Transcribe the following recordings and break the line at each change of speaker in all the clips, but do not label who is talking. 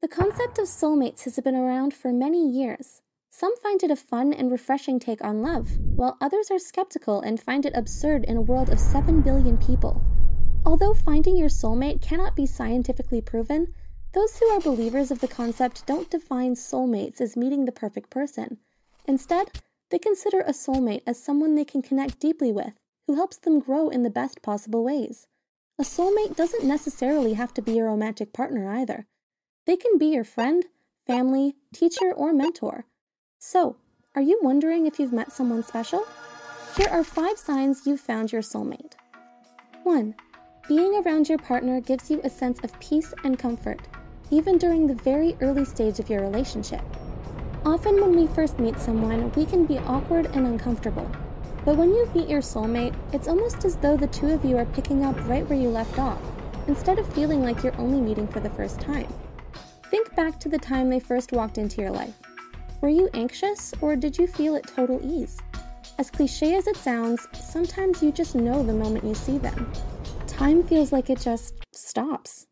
The concept of soulmates has been around for many years. Some find it a fun and refreshing take on love, while others are skeptical and find it absurd in a world of 7 billion people. Although finding your soulmate cannot be scientifically proven, those who are believers of the concept don't define soulmates as meeting the perfect person. Instead, they consider a soulmate as someone they can connect deeply with, who helps them grow in the best possible ways. A soulmate doesn't necessarily have to be a romantic partner either. They can be your friend, family, teacher, or mentor. So, are you wondering if you've met someone special? Here are five signs you've found your soulmate. 1. Being around your partner gives you a sense of peace and comfort, even during the very early stage of your relationship. Often, when we first meet someone, we can be awkward and uncomfortable. But when you meet your soulmate, it's almost as though the two of you are picking up right where you left off, instead of feeling like you're only meeting for the first time. Think back to the time they first walked into your life. Were you anxious, or did you feel at total ease? As cliche as it sounds, sometimes you just know the moment you see them. Time feels like it just stops.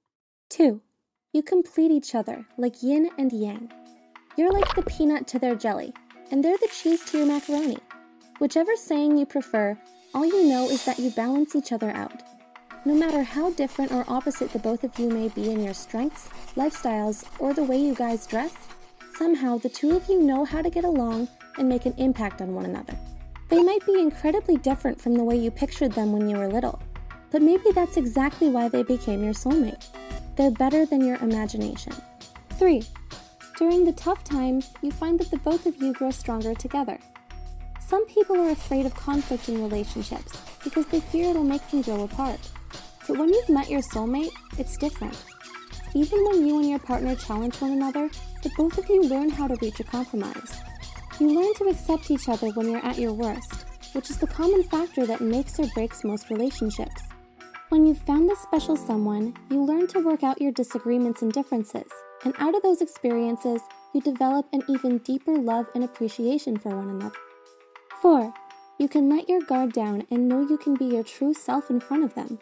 2. You complete each other like yin and yang. You're like the peanut to their jelly, and they're the cheese to your macaroni. Whichever saying you prefer, all you know is that you balance each other out. No matter how different or opposite the both of you may be in your strengths, lifestyles, or the way you guys dress, somehow the two of you know how to get along and make an impact on one another. They might be incredibly different from the way you pictured them when you were little, but maybe that's exactly why they became your soulmate. They're better than your imagination. 3. During the tough times, you find that the both of you grow stronger together. Some people are afraid of conflict in relationships because they fear it'll make them grow apart. But when you've met your soulmate, it's different. Even when you and your partner challenge one another, the both of you learn how to reach a compromise. You learn to accept each other when you're at your worst, which is the common factor that makes or breaks most relationships. When you've found this special someone, you learn to work out your disagreements and differences and out of those experiences, you develop an even deeper love and appreciation for one another. 4. You can let your guard down and know you can be your true self in front of them.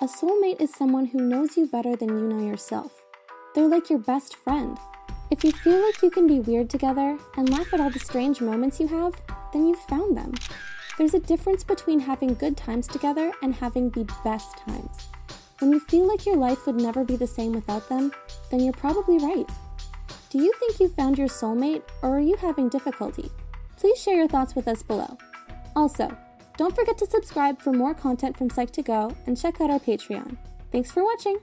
A soulmate is someone who knows you better than you know yourself. They're like your best friend. If you feel like you can be weird together and laugh at all the strange moments you have, then you've found them. There's a difference between having good times together and having the best times. When you feel like your life would never be the same without them, then you're probably right. Do you think you found your soulmate, or are you having difficulty? Please share your thoughts with us below. Also, don't forget to subscribe for more content from Psych2Go and check out our Patreon. Thanks for watching!